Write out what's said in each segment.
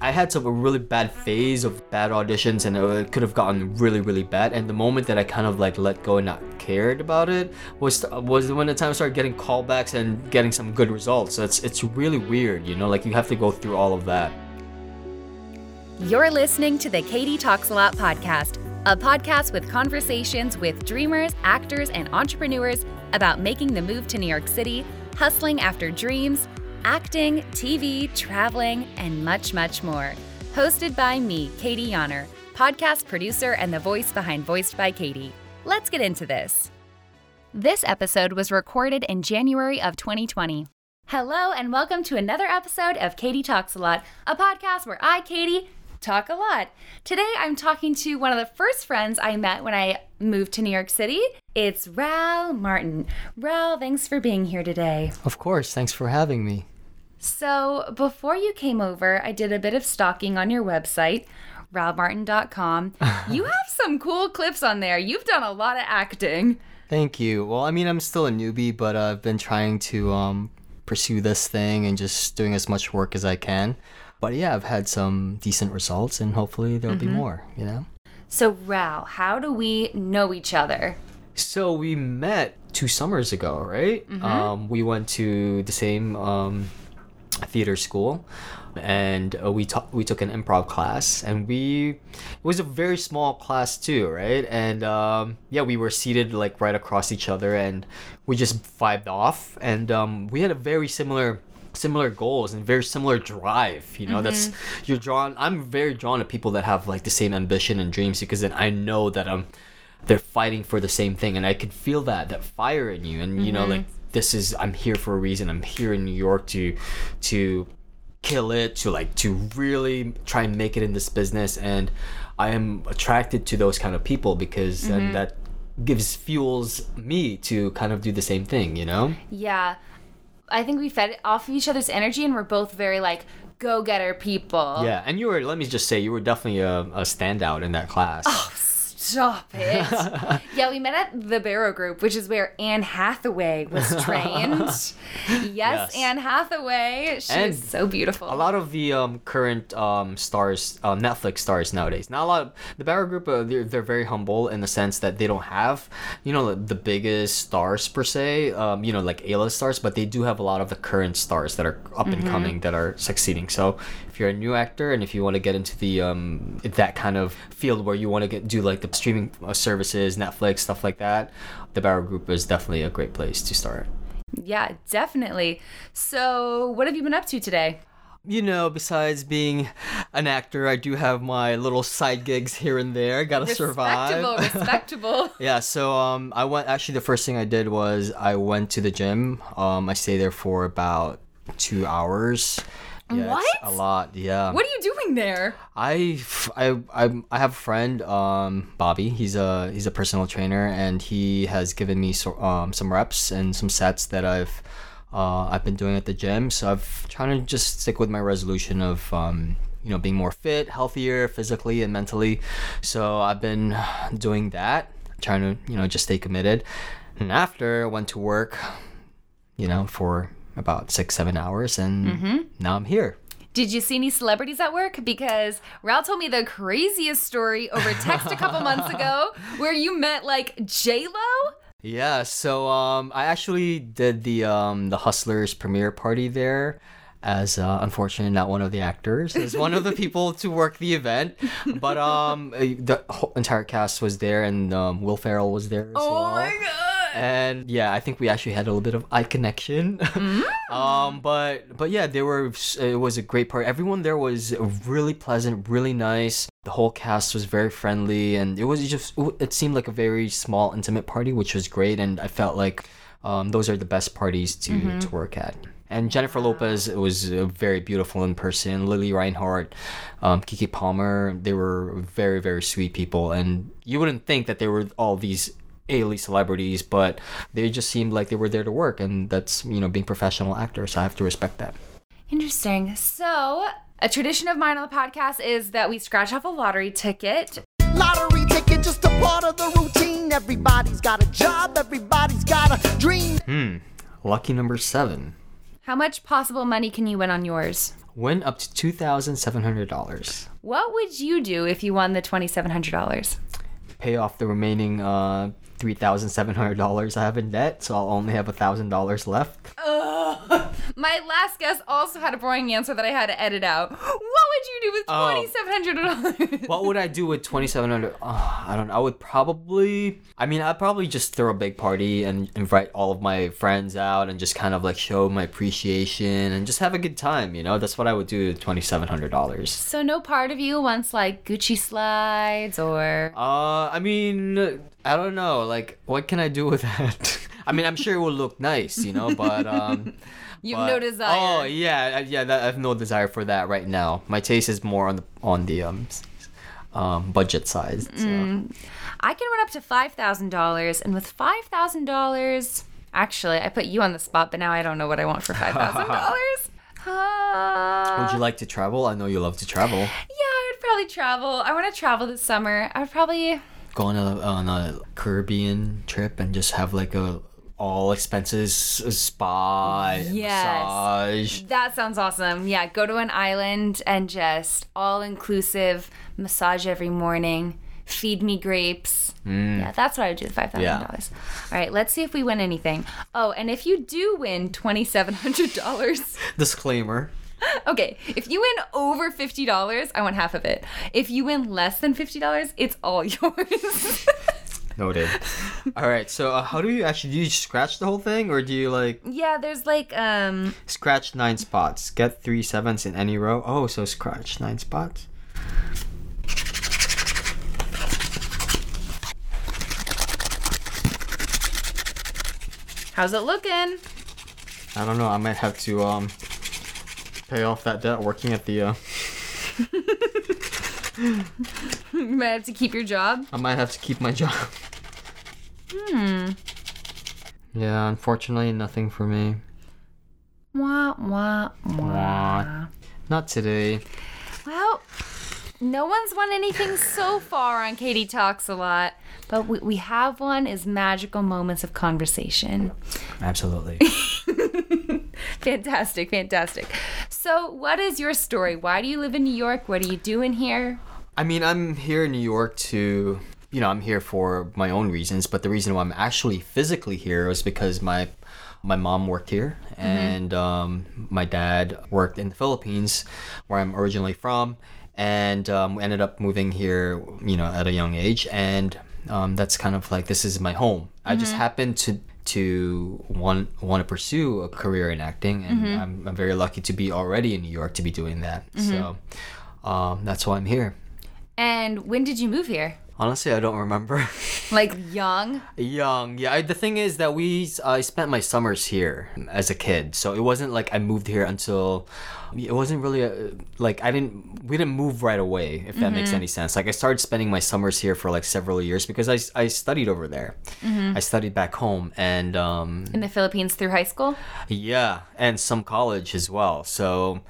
I had some a really bad phase of bad auditions, and it could have gotten really, really bad. And the moment that I kind of like let go and not cared about it was was when the time I started getting callbacks and getting some good results. So it's it's really weird, you know. Like you have to go through all of that. You're listening to the Katie Talks a Lot podcast, a podcast with conversations with dreamers, actors, and entrepreneurs about making the move to New York City, hustling after dreams acting, TV, traveling, and much, much more. Hosted by me, Katie Yonner, podcast producer and the voice behind Voiced by Katie. Let's get into this. This episode was recorded in January of 2020. Hello, and welcome to another episode of Katie Talks a Lot, a podcast where I, Katie, talk a lot. Today I'm talking to one of the first friends I met when I moved to New York City. It's Ral Martin. Ral, thanks for being here today. Of course, thanks for having me. So, before you came over, I did a bit of stalking on your website, ralmartin.com. you have some cool clips on there. You've done a lot of acting. Thank you. Well, I mean, I'm still a newbie, but uh, I've been trying to um, pursue this thing and just doing as much work as I can. But yeah, I've had some decent results, and hopefully there'll mm-hmm. be more, you know? So, Ral, how do we know each other? So, we met two summers ago, right? Mm-hmm. Um, we went to the same um, theater school and uh, we took we took an improv class and we it was a very small class too right and um, yeah we were seated like right across each other and we just vibed off and um, we had a very similar similar goals and very similar drive you know mm-hmm. that's you're drawn i'm very drawn to people that have like the same ambition and dreams because then i know that i'm they're fighting for the same thing and i could feel that that fire in you and you mm-hmm. know like this is I'm here for a reason. I'm here in New York to to kill it, to like to really try and make it in this business and I am attracted to those kind of people because mm-hmm. then that gives fuels me to kind of do the same thing, you know? Yeah. I think we fed off of each other's energy and we're both very like go-getter people. Yeah, and you were let me just say you were definitely a, a standout in that class. Oh, Stop it. yeah, we met at the Barrow Group, which is where Anne Hathaway was trained. yes, yes, Anne Hathaway. She's so beautiful. A lot of the um, current um, stars, uh, Netflix stars nowadays. Not a lot. Of, the Barrow Group, uh, they're, they're very humble in the sense that they don't have, you know, the biggest stars per se, um, you know, like A-list stars, but they do have a lot of the current stars that are up mm-hmm. and coming that are succeeding. So if you're a new actor and if you want to get into the um, that kind of field where you want to get do like the streaming uh, services, Netflix, stuff like that, the Barrow Group is definitely a great place to start. Yeah, definitely. So, what have you been up to today? you know, besides being an actor, I do have my little side gigs here and there. Gotta survive. Respectable, respectable. yeah. So um, I went. Actually, the first thing I did was I went to the gym. Um, I stayed there for about two hours. Yeah, what? a lot, yeah. What are you doing there? I, I, I, I have a friend, um, Bobby. He's a he's a personal trainer, and he has given me so, um, some reps and some sets that I've uh, I've been doing at the gym. So I've trying to just stick with my resolution of um, you know being more fit, healthier physically and mentally. So I've been doing that, trying to you know just stay committed. And after I went to work, you know, for about six, seven hours, and mm-hmm. now I'm here. Did you see any celebrities at work? Because Raul told me the craziest story over text a couple months ago where you met like J Lo. Yeah, so um, I actually did the um, the Hustlers premiere party there as uh, unfortunately not one of the actors as one of the people to work the event but um the entire cast was there and um, will ferrell was there as oh well my god and yeah, I think we actually had a little bit of eye connection. Mm. um, but but yeah, there were it was a great part. Everyone there was really pleasant, really nice. The whole cast was very friendly, and it was just it seemed like a very small, intimate party, which was great. And I felt like um, those are the best parties to mm-hmm. to work at. And Jennifer Lopez was very beautiful in person. Lili Reinhart, um, Keke Palmer, they were very, very sweet people. And you wouldn't think that they were all these a-list celebrities, but they just seemed like they were there to work, and that's you know being professional actors. So I have to respect that. Interesting. So a tradition of mine on the podcast is that we scratch off a lottery ticket. Lottery ticket, just a part of the routine. Everybody's got a job, everybody's got a dream. Hmm. Lucky number seven. How much possible money can you win on yours? Win up to two thousand seven hundred dollars. What would you do if you won the $2,700? Pay off the remaining uh three thousand seven hundred dollars I have in debt, so I'll only have a thousand dollars left. My last guess also had a boring answer that I had to edit out. What would you do with Oh. $2,700? What would I do with twenty seven hundred? I don't know. I would probably. I mean, I'd probably just throw a big party and invite all of my friends out and just kind of like show my appreciation and just have a good time. You know, that's what I would do with twenty seven hundred dollars. so no part of you wants like Gucci slides or Uh, I mean, I don't know. Like, what can I do with that? I mean, I'm sure it will look nice, you know, but um. you have no desire. Oh yeah, yeah. That, I have no desire for that right now. My taste is more on the on the um, um budget side. So. Mm. I can run up to $5,000 and with $5,000 Actually, I put you on the spot, but now I don't know what I want for $5,000. Uh, Would you like to travel? I know you love to travel. yeah, I would probably travel. I want to travel this summer. I would probably Go on a on a Caribbean trip and just have like a all expenses spa, Yes. massage. That sounds awesome. Yeah, go to an island and just all inclusive massage every morning. Feed me grapes. Mm. Yeah, that's what I would do with five thousand dollars. All right, let's see if we win anything. Oh, and if you do win twenty seven hundred dollars, Disclaimer. okay. If you win over fifty dollars, I want half of it. If you win less than fifty dollars, it's all yours. Noted. All right. So uh, how do you actually do you scratch the whole thing or do you like yeah, there's like um scratch nine spots, get three sevens in any row? Oh, so scratch nine spots. how's it looking? I don't know. I might have to um pay off that debt working at the. Uh, You might have to keep your job. I might have to keep my job. Hmm. Yeah, unfortunately, nothing for me. Wah wah wah. Not today. Well, no one's won anything so far on Katie Talks a Lot, but we, we have one is magical moments of conversation. Absolutely. Fantastic, fantastic. So, what is your story? Why do you live in New York? What are you doing here? I mean, I'm here in New York to, you know, I'm here for my own reasons, but the reason why I'm actually physically here was because my my mom worked here and um, my dad worked in the Philippines, where I'm originally from, and um, ended up moving here, you know, at a young age, and um, that's kind of like this is my home. I just happened to to want want to pursue a career in acting, and I'm, I'm very lucky to be already in New York to be doing that. So um, that's why I'm here. And when did you move here? Honestly, I don't remember. Like young? Young, yeah. I, the thing is that we I spent my summers here as a kid, so it wasn't like I moved here until it wasn't really a, like I didn't we didn't move right away if that makes any sense. Like I started spending my summers here for like several years because I, I studied over there. I studied back home and um, In the Philippines through high school? yeah, and some college as well. So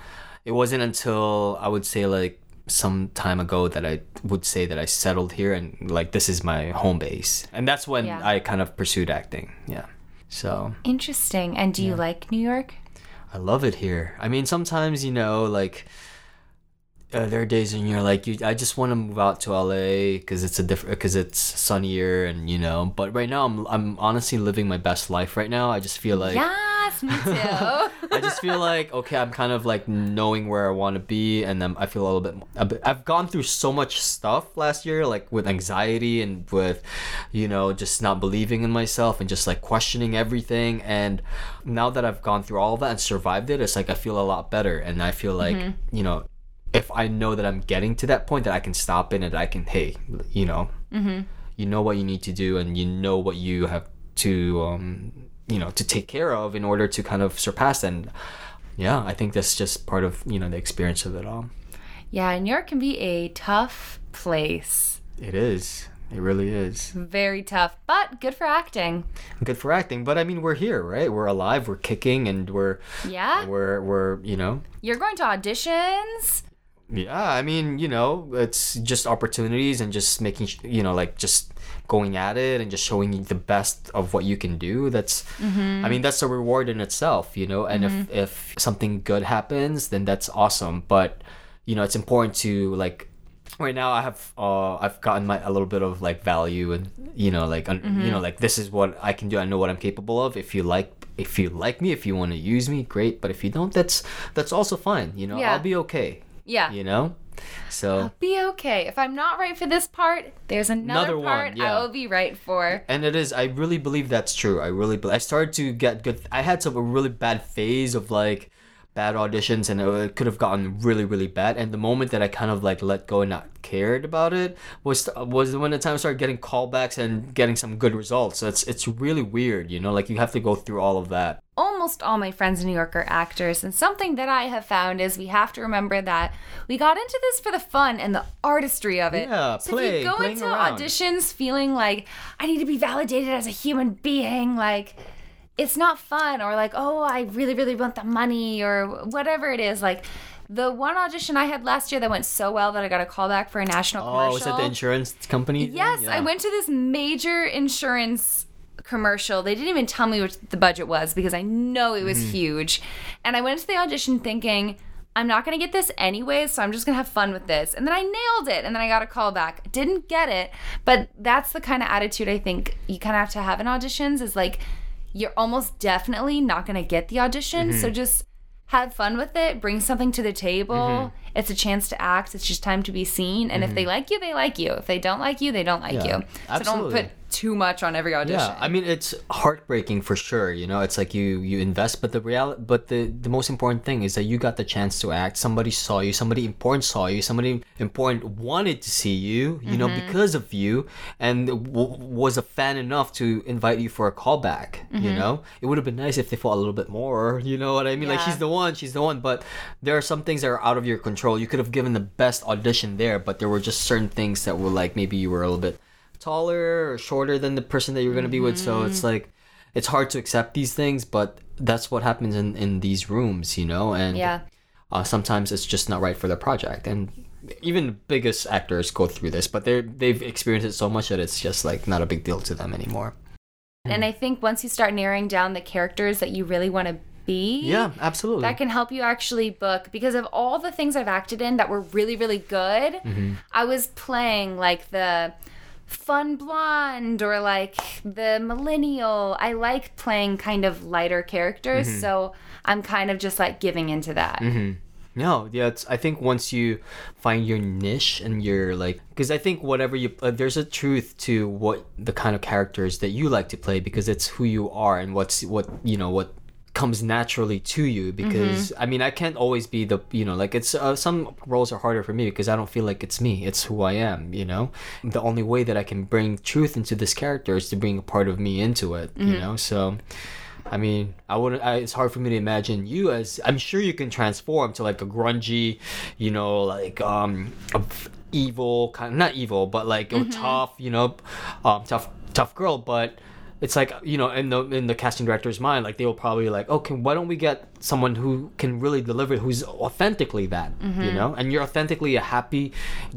it wasn't until I would say like some time ago that I would say that I settled here and like this is my home base. And that's when Yeah. I kind of pursued acting. Yeah. So Interesting. And do you like New York? I love it here. I mean, sometimes you know, like uh, there are days when you're like, you, I just want to move out to LA because it's a different, because it's sunnier and you know. But right now, I'm I'm honestly living my best life right now. I just feel like yes, me too. I just feel like okay, I'm kind of like knowing where I want to be, and then I feel a little bit, a bit. I've gone through so much stuff last year, like with anxiety and with, you know, just not believing in myself and just like questioning everything. And now that I've gone through all of that and survived it, it's like I feel a lot better, and I feel like you know, if I know that I'm getting to that point, that I can stop it and I can, hey, you know, you know what you need to do, and you know what you have to. um you know to take care of in order to kind of surpass and yeah i think that's just part of you know the experience of it all yeah, New York can be a tough place. it is it really is Very tough, but good for acting. good for acting but i mean we're here right we're alive we're kicking and we're Yeah? we're we're you know You're going to auditions? Yeah, I mean, you know, it's just opportunities and just making, you know, like just going at it and just showing the best of what you can do. That's, I mean, mm-hmm. that's a reward in itself, you know. And if mm-hmm. if something good happens, then that's awesome. But you know, it's important to like. Right now, I have uh, I've gotten my a little bit of like value and you know like un- you know mm-hmm. like this is what I can do. I know what I'm capable of. If you like if you like me, if you want to use me, great. But if you don't, that's that's also fine. You know, Yeah. I'll be okay Yeah. you know so I'll Be okay. If I'm not right for this part, there's another, Another one, part yeah. I will be right for. and it is i really believe that's true i really i started to get good i had some a really bad phase of like bad auditions and it could have gotten really really bad and the moment that i kind of like let go and not cared about it was was when the time I started getting callbacks and getting some good results so it's it's really weird you know like you have to go through all of that almost all my friends in New York are actors, and something that I have found is we have to remember that we got into this for the fun and the artistry of it. Yeah, so if you go into around. auditions feeling like I need to be validated as a human being, like it's not fun, or like oh I really really want the money, or whatever it is, like. The one audition I had last year that went so well that I got a call back for a national commercial. oh was that the insurance company? Yes, Yeah. I went to this major insurance commercial. They didn't even tell me what the budget was because I know it was Mm-hmm. huge. And I went to the audition thinking, I'm not going to get this anyways, so I'm just going to have fun with this. And then I nailed it, and then I got a call back. Didn't get it, but that's the kind of attitude I think you kind of have to have in auditions is like, you're almost definitely not going to get the audition, so Mm-hmm. just have fun with it, bring something to the table. Mm-hmm. It's a chance to act. It's just time to be seen. And if they like you, they like you. If they don't like you, they don't like Yeah, you. So absolutely. don't put too much on every audition. Yeah, I mean it's heartbreaking for sure. You know, it's like you you invest, but the reality, but the the most important thing is that you got the chance to act. Somebody saw you. Somebody important saw you. Somebody important wanted to see you. You know, Mm-hmm. because of you, and w- was a fan enough to invite you for a callback. You Mm-hmm. know, it would have been nice if they fought a little bit more. You know what I mean? Like she's the one, she's the one. But there are some things that are out of your control. You could have given the best audition there, but there were just certain things that were like maybe you were a little bit taller or shorter than the person that you're going to be with so it's Mm-hmm. like it's hard to accept these things but that's what happens in in these rooms you know and Yeah. uh, sometimes it's just not right for the project and even the biggest actors go through this but they're they've experienced it so much that it's just like not a big deal to them anymore And I think once you start narrowing down the characters that you really want to be, yeah absolutely that can help you actually book because of all the things I've acted in that were really, really good. Mm-hmm. I was playing like the fun blonde or like the millennial. I like playing kind of lighter characters, Mm-hmm. so I'm kind of just like giving into that. No, yeah, it's. I think once you find your niche and you're like, because I think whatever you, uh, there's a truth to what the kind of characters that you like to play because it's who you are and what's what you know what comes naturally to you. Because I mean, I can't always be the you know like it's uh, some roles are harder for me because I don't feel like it's me. It's who I am. You know, the only way that I can bring truth into this character is to bring a part of me into it. You know, so. I mean, I wouldn't. I, it's hard for me to imagine you as. I'm sure you can transform to like a grungy, you know, like um, evil kind, not evil, but like a tough, you know, um, tough, tough girl. But it's like you know, in the in the casting director's mind, like they will probably like, okay, why don't we get someone who can really deliver, who's authentically that, you know, and you're authentically a happy,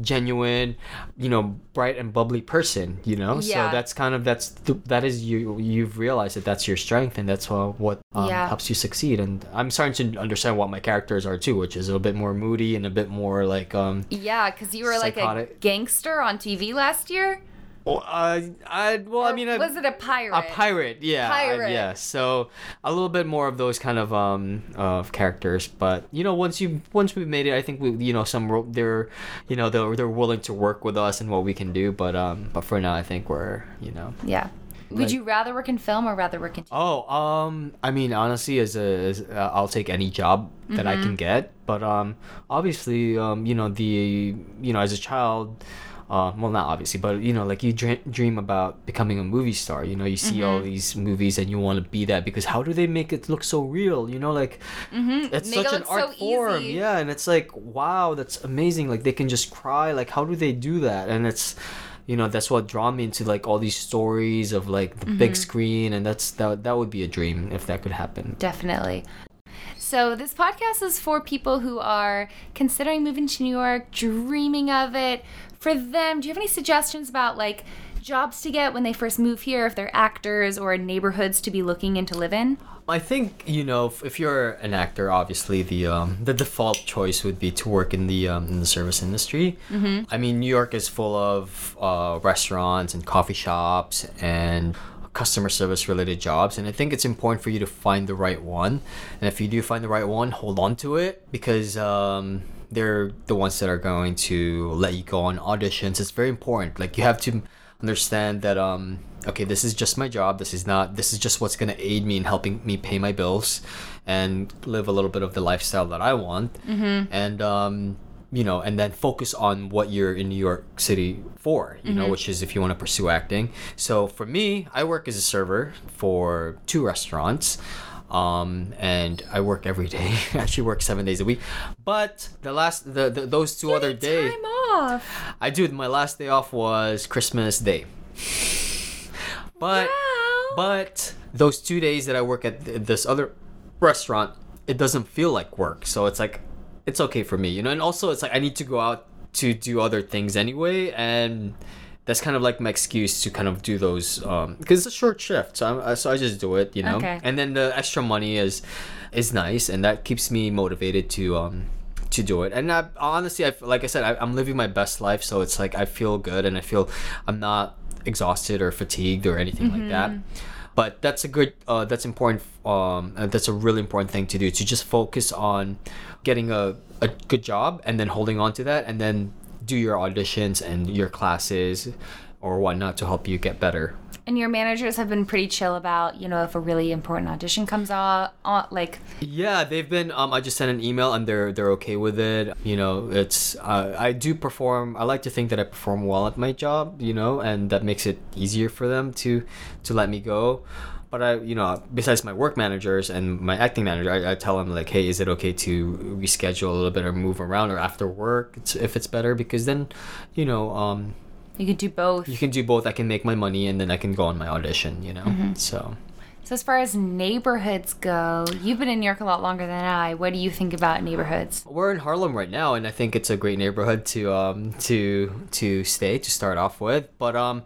genuine, you know, bright and bubbly person, you know. Yeah. So that's kind of that's th- that is you you've realized that that's your strength and that's uh, what um, Yeah. helps you succeed and i'm starting to understand what my characters are too which is a bit more moody and a bit more like um Yeah, because you were like a gangster on TV last year. Well, uh, I, well i mean I, was it a pirate? a pirate yeah I- yeah so a little bit more of those kind of um of characters but you know once you once we've made it i think we you know some they're you know they're, they're willing to work with us and what we can do but um but for now i think we're you know Yeah. Would Like- you rather work in film or rather work in TV? Oh, um, I mean, honestly, as a, as, uh, I'll take any job that I can get. But um, obviously, um, you know, the you know, as a child, uh, well, not obviously, but you know, like you dream, dream about becoming a movie star. You know, you see all these movies and you want to be that because how do they make it look so real? You know, like it's Make it such an art so form, easy. yeah. And it's like, wow, that's amazing. Like they can just cry. Like how do they do that? And it's you know that's what draw me into like all these stories of like the big Mm-hmm. screen and that's that that would be a dream if that could happen Definitely. So, this podcast is for people who are considering moving to New York, dreaming of it. For them, do you have any suggestions about like jobs to get when they first move here, if they're actors or neighborhoods to be looking into live in? I think you know if, if you're an actor, obviously the um, the default choice would be to work in the um, in the service industry. Mm-hmm. I mean, New York is full of uh, restaurants and coffee shops and customer service related jobs, and I think it's important for you to find the right one. And if you do find the right one, hold on to it because. Um, they're the ones that are going to let you go on auditions. It's very important. Like you have to understand that um okay this is just my job this is not this is just what's going to aid me in helping me pay my bills and live a little bit of the lifestyle that i want mm-hmm. and um you know and then focus on what you're in new york city for you mm-hmm. know which is if you want to pursue acting so for me i work as a server for two restaurants um, and I work every day. I actually work seven days a week. But the last, the, the those two other days, time off. I do. My last day off was Christmas Day. But Wow. but those two days that I work at th- this other restaurant, it doesn't feel like work. So it's like it's okay for me, you know. And also, it's like I need to go out to do other things anyway, and that's kind of like my excuse to kind of do those because it's a short shift. So I'm, uh, so I just do it, you know. Okay. And then the extra money is is nice, and that keeps me motivated to um to do it. And I, honestly, I like I said, I, I'm living my best life, so it's like I feel good, and I feel I'm not exhausted or fatigued or anything like that. But that's a good, uh, that's important. Um, and that's a really important thing to do to just focus on getting a, a good job and then holding on to that, and then do your auditions and your classes or whatnot to help you get better. And your managers have been pretty chill about, you know, if a really important audition comes out, like, Yeah, they've been. Um, I just sent an email and they're they're okay with it. You know, it's. Uh, I do perform. I like to think that I perform well at my job. You know, and that makes it easier for them to to let me go. But I, you know, besides my work managers and my acting manager, I, I tell them like, hey, is it okay to reschedule a little bit or move around or after work it's, if it's better? Because then, you know, um, you could do both. you can do both. I can make my money and then I can go on my audition. You know, so. So, as far as neighborhoods go, you've been in New York a lot longer than I. What do you think about neighborhoods? We're in Harlem right now, and I think it's a great neighborhood to um to to stay to start off with. But um,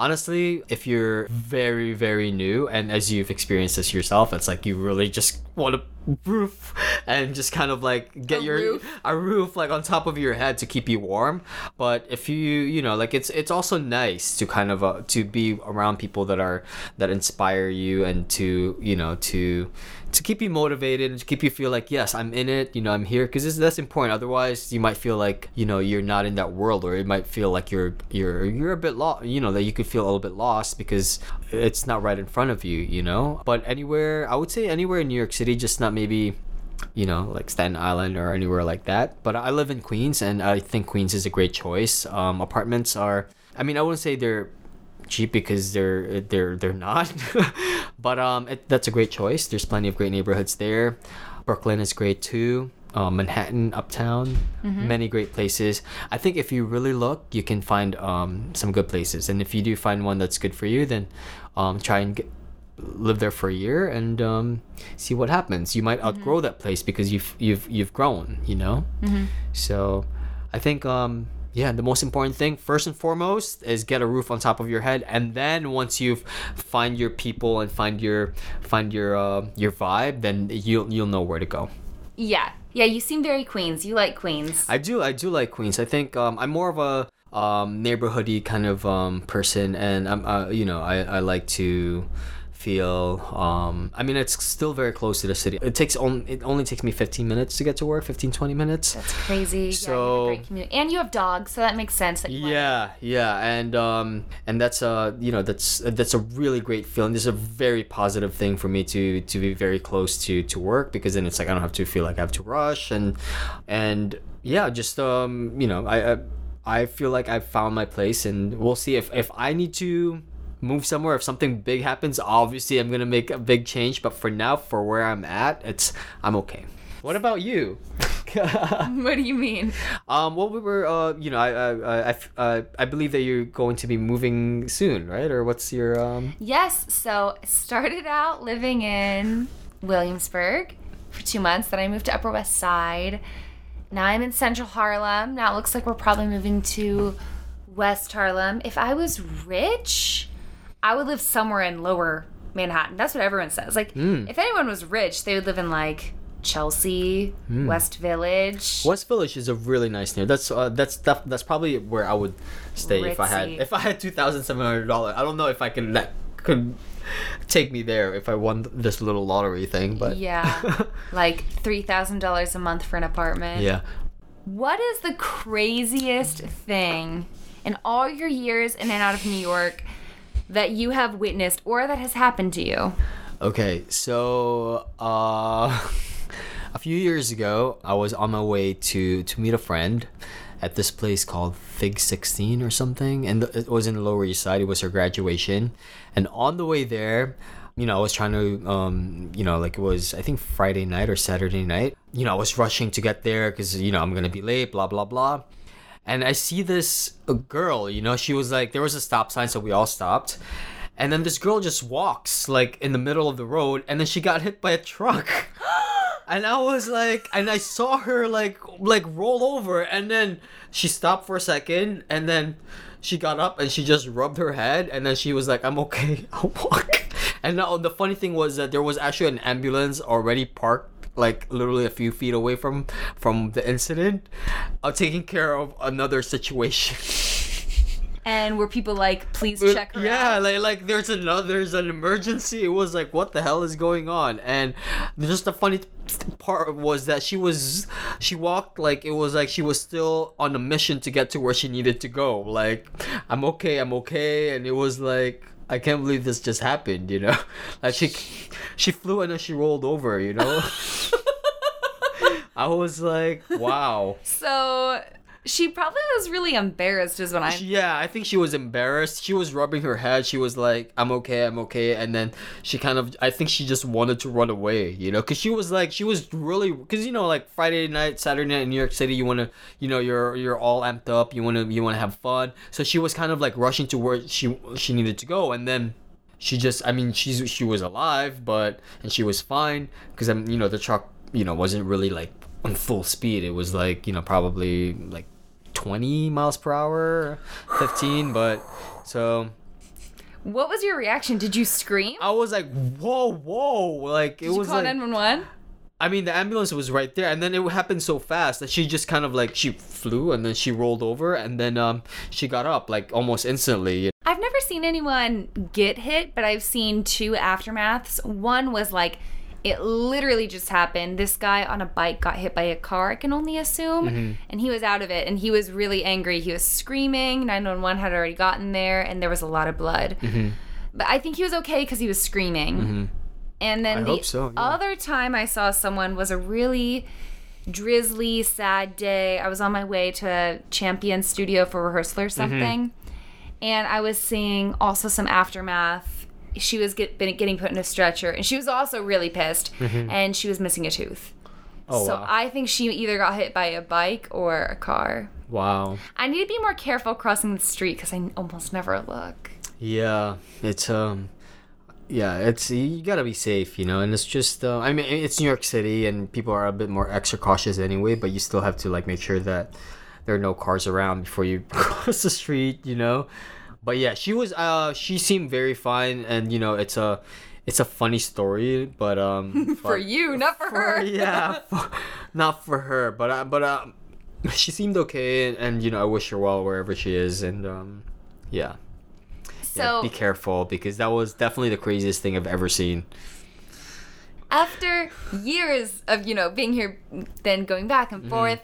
honestly, if you're very very new, and as you've experienced this yourself, it's like you really just want a roof and just kind of like get A your roof? a roof like on top of your head to keep you warm. But if you you know like it's it's also nice to kind of uh, to be around people that are that inspire you and to you know to to keep you motivated and to keep you feel like yes i'm in it you know i'm here because that's important otherwise you might feel like you know you're not in that world or it might feel like you're you're you're a bit lost you know that you could feel a little bit lost because it's not right in front of you you know but anywhere i would say anywhere in new york city just not maybe you know, like Staten Island or anywhere like that. But I live in Queens, and I think Queens is a great choice. Um, apartments are, I mean, I wouldn't say they're cheap because they're they're they're not, but um, it, that's a great choice. There's plenty of great neighborhoods there. Brooklyn is great too. Uh, Manhattan, Uptown, many great places. I think if you really look, you can find um, some good places. And if you do find one that's good for you, then um, try and get, live there for a year and um, see what happens. You might outgrow that place because you've you've you've grown, you know. So, I think um, yeah, the most important thing first and foremost is get a roof on top of your head, and then once you find your people and find your find your uh, your vibe, then you'll you'll know where to go. Yeah. Yeah, you seem very Queens. You like Queens. I do I do like Queens. I think um, I'm more of a um, neighborhoody kind of um, person, and I'm uh, you know I, I like to feel um, I mean it's still very close to the city. It takes on it only takes me 15 minutes to get to work, 15 20 minutes. That's crazy. So- yeah, you have a great community. And you have dogs, so that makes sense. That you like- Yeah, yeah, and um, and that's uh, you know, that's that's a really great feeling. This is a very positive thing for me to to be very close to to work because then it's like I don't have to feel like I have to rush and and yeah, just um, you know, I I, I feel like I've found my place, and we'll see if if I need to move somewhere if something big happens obviously i'm gonna make a big change but for now for where i'm at it's i'm okay what about you What do you mean? um, well, we were, uh, you know, I, I, I, I, uh, I believe that you're going to be moving soon, right? Or what's your, um, Yes, so started out living in Williamsburg. for two months. Then I moved to Upper West Side. Now I'm in Central Harlem. Now it looks like we're probably moving to West Harlem. If I was rich, I would live somewhere in Lower Manhattan. That's what everyone says. Like, if anyone was rich, they would live in like Chelsea, West Village. West Village is a really nice neighborhood. That's uh, that's def- that's probably where I would stay if I had if I had two thousand seven hundred dollars. I don't know if I could that could take me there if I won this little lottery thing, but Yeah. like $3,000 a month for an apartment. yeah. What is the craziest thing in all your years in and out of New York that you have witnessed or that has happened to you? Okay, so uh, a few years ago, I was on my way to to meet a friend at this place called Fig 16 or something, and it was in the Lower East Side. It was her graduation, and on the way there. You know, I was trying to, um, you know, like it was, I think Friday night or Saturday night. You know, I was rushing to get there because, you know, I'm gonna be late, blah blah blah and I see this girl, you know, she was like, there was a stop sign, so we all stopped. And then this girl just walks like in the middle of the road, and then she got hit by a truck. and I was like, and I saw her like like roll over, and then she stopped for a second, and then she got up and she just rubbed her head, and then she was like, "I'm okay, I'll walk." And now the funny thing was that there was actually an ambulance already parked like literally a few feet away from from the incident, of taking care of another situation. And were people like, please uh, check her yeah, out? like like there's another there's an emergency. It was like what the hell is going on? And just the funny part was that she was she walked like it was like she was still on a mission to get to where she needed to go. Like I'm okay, I'm okay, and it was like. I can't believe this just happened, you know. Like she, she flew and then she rolled over, you know. I was like, wow. So she probably was really embarrassed, is what I'm. Yeah, I think she was embarrassed. She was rubbing her head. She was like, "I'm okay, I'm okay," and then she kind of, I think she just wanted to run away, you know, because she was like, she was really, because you know, like Friday night, Saturday night in New York City, you want to, you know, you're you're all amped up, you want to you want to have fun. So she was kind of like rushing to where she she needed to go, and then she just, I mean, she's she was alive, but and she was fine because I'm, um, you know, the truck, you know, wasn't really like on full speed. It was like, you know, probably like 20 miles per hour 15 but so What was your reaction? Did you scream? i was like whoa whoa like it Did you was call like 911? i mean the ambulance was right there and then it happened so fast that she just kind of like she flew and then she rolled over and then um she got up like almost instantly I've never seen anyone get hit, but I've seen two aftermaths. One was like, it literally just happened. This guy on a bike got hit by a car, I can only assume, mm-hmm. and he was out of it and he was really angry. He was screaming. 911 had already gotten there and there was a lot of blood. Mm-hmm. But I think he was okay because he was screaming. Mm-hmm. And then I the so, yeah. other time I saw someone was a really drizzly, sad day. I was on my way to a Champion Studio for rehearsal or Mm-hmm. something, and I was seeing also some aftermath. She was get, been getting put in a stretcher, and she was also really pissed, and she was missing a tooth. Mm-hmm. oh so wow I think she either got hit by a bike or a car. wow I need to be more careful crossing the street because I almost never look. yeah it's um yeah it's you gotta be safe you know and it's just uh, i mean it's new york city and people are a bit more extra cautious anyway but you still have to like make sure that there are no cars around before you cross the street you know but yeah she was uh she seemed very fine and you know it's a it's a funny story but um For but- you, not for, her. yeah for- not for her but uh, but um she seemed okay and, and you know i wish her well wherever she is and um yeah So yeah, be careful because that was definitely the craziest thing I've ever seen. after years of you know being here then going back Mm-hmm. and forth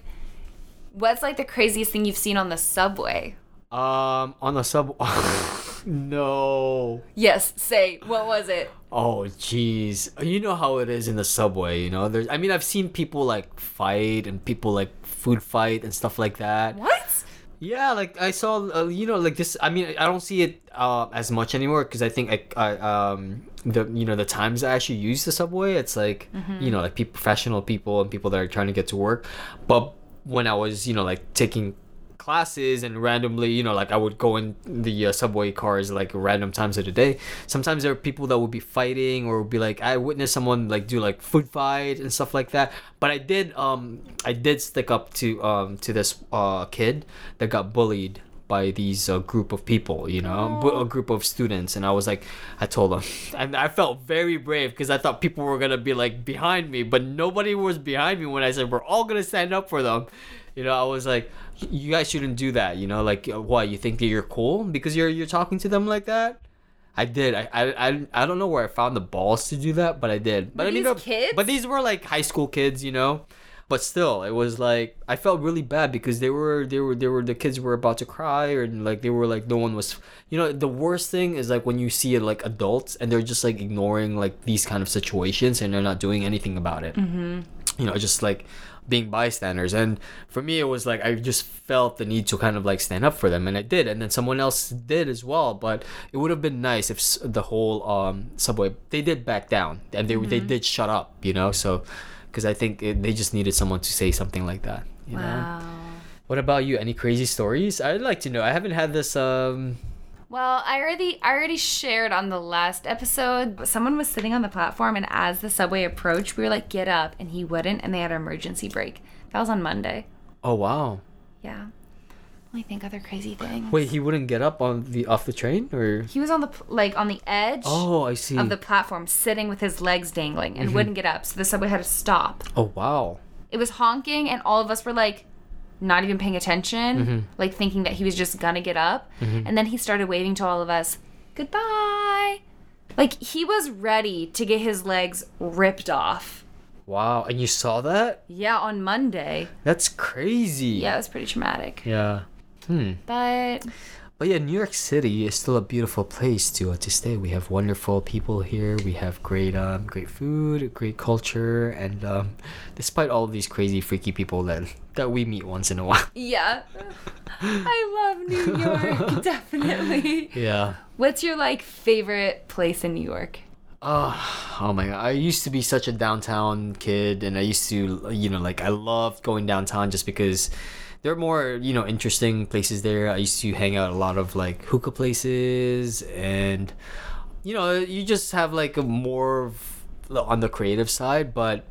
what's like the craziest thing you've seen on the subway Um, on the sub. no. yes say what was it Oh, jeez. You know how it is in the subway. You know, there's. I mean, I've seen people like fight and people like food fight and stuff like that. what Yeah, like I saw, uh, you know, like this. I mean, I don't see it uh, as much anymore because I think I, I, um, the you know the times I actually use the subway, it's like you know like people, professional people and people that are trying to get to work. But when I was you know like taking classes and randomly, you know, like I would go in the uh, subway cars like random times of the day. Sometimes there are people that would be fighting or would be like I witnessed someone like do like food fight and stuff like that. But I did um I did stick up to um to this uh kid that got bullied by these uh, group of people, you know, bu- a group of students, and I was like, I told them, and I felt very brave because I thought people were gonna be like behind me, but nobody was behind me when I said we're all gonna stand up for them. You know, I was like, you guys shouldn't do that. You know, like uh, what you think that you're cool because you're you're talking to them like that. I did. I, I, I, I don't know where I found the balls to do that, but I did. But Were I mean, these kids? But these were like high school kids, you know. But still, it was like I felt really bad because they were they were they were the kids were about to cry or like they were like no one was you know the worst thing is like when you see it like adults and they're just like ignoring like these kind of situations and they're not doing anything about it. Mm-hmm. You know, just like being bystanders. And for me it was like i just felt the need to kind of like stand up for them and i did. And then someone else did as well but it would have been nice if the whole um subway they did back down and they, they did shut up you know? So because i think it, they just needed someone to say something like that you know? Wow. what about you? Any crazy stories? I'd like to know. I haven't had this um Well, I already I already shared on the last episode. Someone was sitting on the platform, and as the subway approached, we were like, "Get up!" and he wouldn't, and they had an emergency brake. That was on Monday. oh wow Yeah. Let me think other crazy things. wait he wouldn't get up on the off the train or He was on the like on the edge oh i see of the platform, sitting with his legs dangling, and mm-hmm. wouldn't get up. So the subway had to stop. oh wow It was honking, and all of us were like, not even paying attention, like thinking that he was just gonna get up. And then he started waving to all of us, goodbye. Like he was ready to get his legs ripped off. wow and you saw that Yeah, on Monday. that's crazy Yeah, it was pretty traumatic. yeah hmm But But yeah, New York City is still a beautiful place to uh, to stay. We have wonderful people here. We have great um great food, great culture, and um, despite all of these crazy freaky people that that we meet once in a while. yeah, I love New York, definitely. Yeah. What's your like favorite place in New York? Oh, oh my god. I used to be such a downtown kid and I used to you know like I loved going downtown just because there are more, you know, interesting places there. I used to hang out a lot of like hookah places and you know, you just have like a more on the creative side, but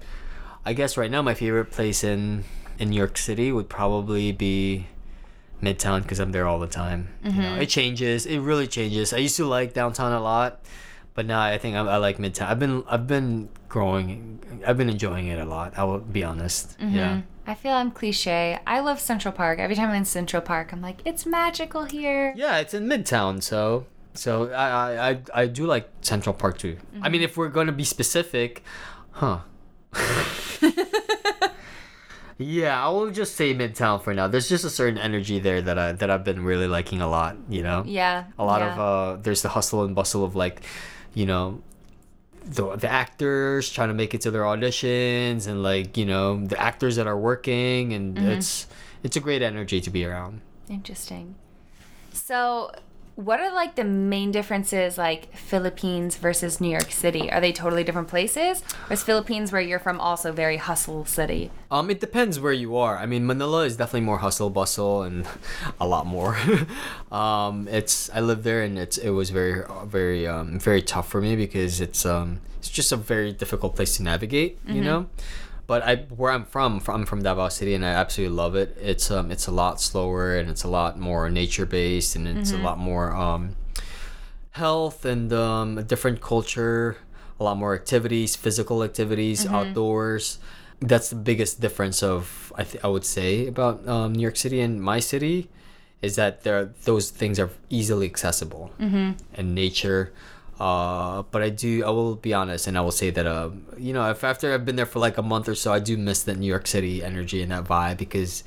I guess right now my favorite place in in New York City would probably be Midtown because I'm there all the time. You know, mm-hmm. it changes. It really changes. I used to like downtown a lot, but now I think I, I like Midtown. I've been I've been growing. I've been enjoying it a lot. I will be honest. Yeah. I feel I'm cliche. I love Central Park. Every time I'm in Central Park, I'm like, it's magical here. Yeah, it's in Midtown, so so I I I, do like Central Park too. I mean, if we're gonna be specific, huh? yeah, I will just say Midtown for now. There's just a certain energy there that I that I've been really liking a lot. You know. Yeah. a lot yeah. of uh there's the hustle and bustle of like you know the, the actors trying to make it to their auditions and like you know the actors that are working and Mm-hmm. it's it's a great energy to be around Interesting. So, what are like the main differences, like Philippines versus New York City? Are they totally different places? Or is Philippines, where you're from, also very hustle city? um it depends where you are i mean manila is definitely more hustle bustle and a lot more um it's i lived there and it's it was very very um very tough for me because it's um it's just a very difficult place to navigate you know but I where I'm from, I'm from Davao City and I absolutely love it. It's um it's a lot slower and it's a lot more nature based and it's a lot more um health and um a different culture, a lot more activities, physical activities, outdoors. That's the biggest difference of I th- I would say about um, New York City and my city is that there those things are easily accessible and nature uh, but I do. I will be honest, and I will say that um, you know, if after I've been there for like a month or so, I do miss that New York City energy and that vibe because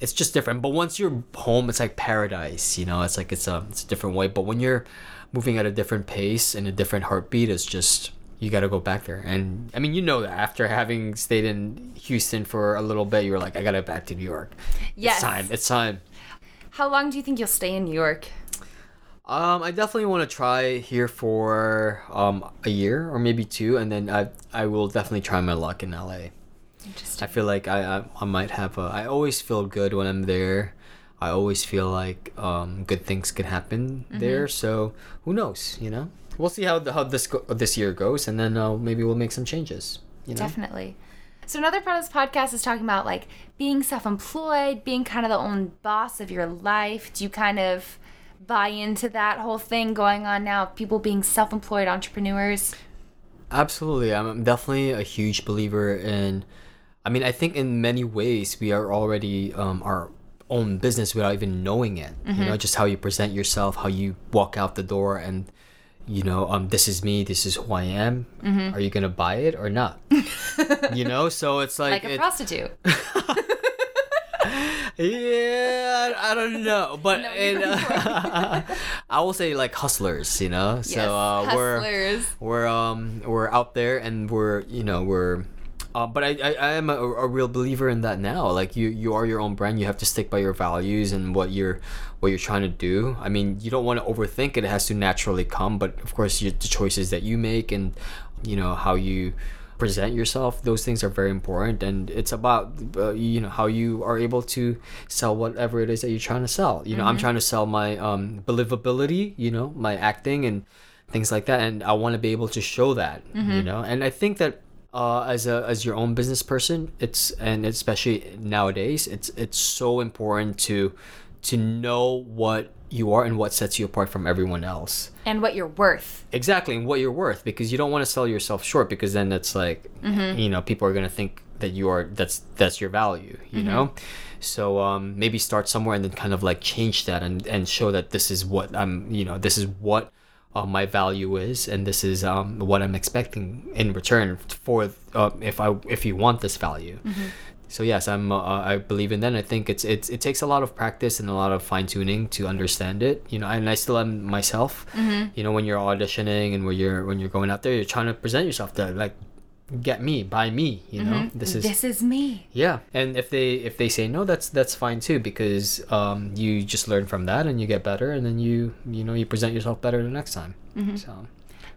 it's just different. But once you're home, it's like paradise. You know, it's like it's a it's a different way. But when you're moving at a different pace and a different heartbeat, it's just you got to go back there. And I mean, you know that after having stayed in Houston for a little bit, you're like, I got to back to New York. Yes. It's time. It's time. How long do you think you'll stay in New York? Um, I definitely want to try here for um a year or maybe two, and then I I will definitely try my luck in LA. Interesting. I feel like I I, I might have a. I always feel good when I'm there. I always feel like um, good things can happen Mm-hmm. there. So who knows? You know, we'll see how the, how this go- this year goes, and then uh, maybe we'll make some changes. You know, Definitely. So another part of this podcast is talking about like being self-employed, being kind of the own boss of your life. Do you kind of buy into that whole thing going on now? People being self-employed entrepreneurs. Absolutely. I'm definitely a huge believer in I mean, I think in many ways we are already um, our own business without even knowing it. You know, just how you present yourself, how you walk out the door and you know, um, this is me, this is who I am. Are you gonna buy it or not? you know, so it's like, Like a it- prostitute. yeah, I, I don't know, but No, you're uh, I will say like hustlers, you know. So yes. uh, we're we're um we're out there and we're you know we're uh, but I, I, I am a, a real believer in that now. Like you you are your own brand. You have to stick by your values and what you're what you're trying to do. I mean you don't want to overthink it. It has to naturally come but of course you, the choices that you make and you know how you present yourself those things are very important and it's about uh, you know how you are able to sell whatever it is that you're trying to sell. You know i'm trying to sell my um believability you know my acting and things like that and i want to be able to show that you know? And i think that uh, as a as your own business person it's and especially nowadays it's it's so important to to know what you are and what sets you apart from everyone else. And what you're worth. exactly and what you're worth because you don't want to sell yourself short because then it's like you know people are going to think that you are that's that's your value you know? So um maybe start somewhere and then kind of like change that and and show that this is what i'm you know this is what uh, my value is and this is um what i'm expecting in return for uh, if i if you want this value so yes i'm uh, i believe in that. And i think it's, it's it takes a lot of practice and a lot of fine-tuning to understand it you know and i still am myself. You know when you're auditioning and when you're when you're going out there you're trying to present yourself to like get me buy me you know? This is This is me. yeah. And if they if they say no that's that's fine too because um you just learn from that and you get better and then you you know you present yourself better the next time. So.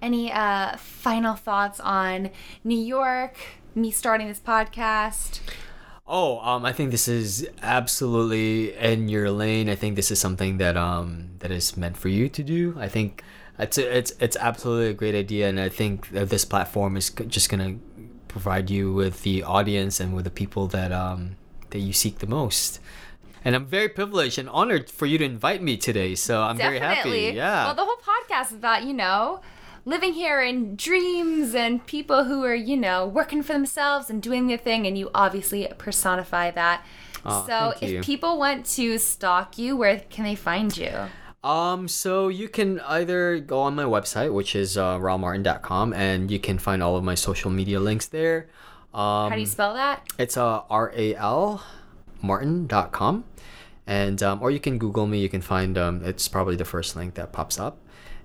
Any uh, final thoughts on New York? Me starting this podcast. Oh, um, I think this is absolutely in your lane. I think this is something that um that is meant for you to do. I think it's it's it's absolutely a great idea, and I think that this platform is just gonna provide you with the audience and with the people that um that you seek the most. And I'm very privileged and honored for you to invite me today. So I'm very happy. Yeah. Well, the whole podcast is about, you know, living here in dreams and people who are, you know, working for themselves and doing their thing. And you obviously personify that. Aw, so if people want to stalk you, where can they find you? Um, so you can either go on my website, which is uh, ralmartin.com, and you can find all of my social media links there. Um, How do you spell that? It's uh, R A L Martin.com. And, um, or you can Google me, you can find, um, it's probably the first link that pops up.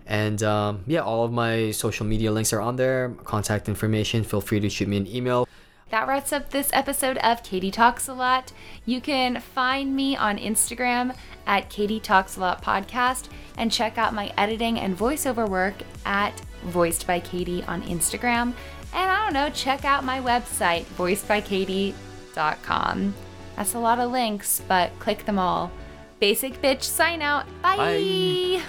And um, yeah, all of my social media links are on there, contact information. Feel free to shoot me an email. That wraps up this episode of Katie Talks a Lot. You can find me on Instagram at Katie Talks a Lot Podcast and check out my editing and voiceover work at Voiced by Katie on Instagram. And I don't know, check out my website, voicedbykatie.com. That's a lot of links, but click them all. Basic bitch sign out. Bye. Bye.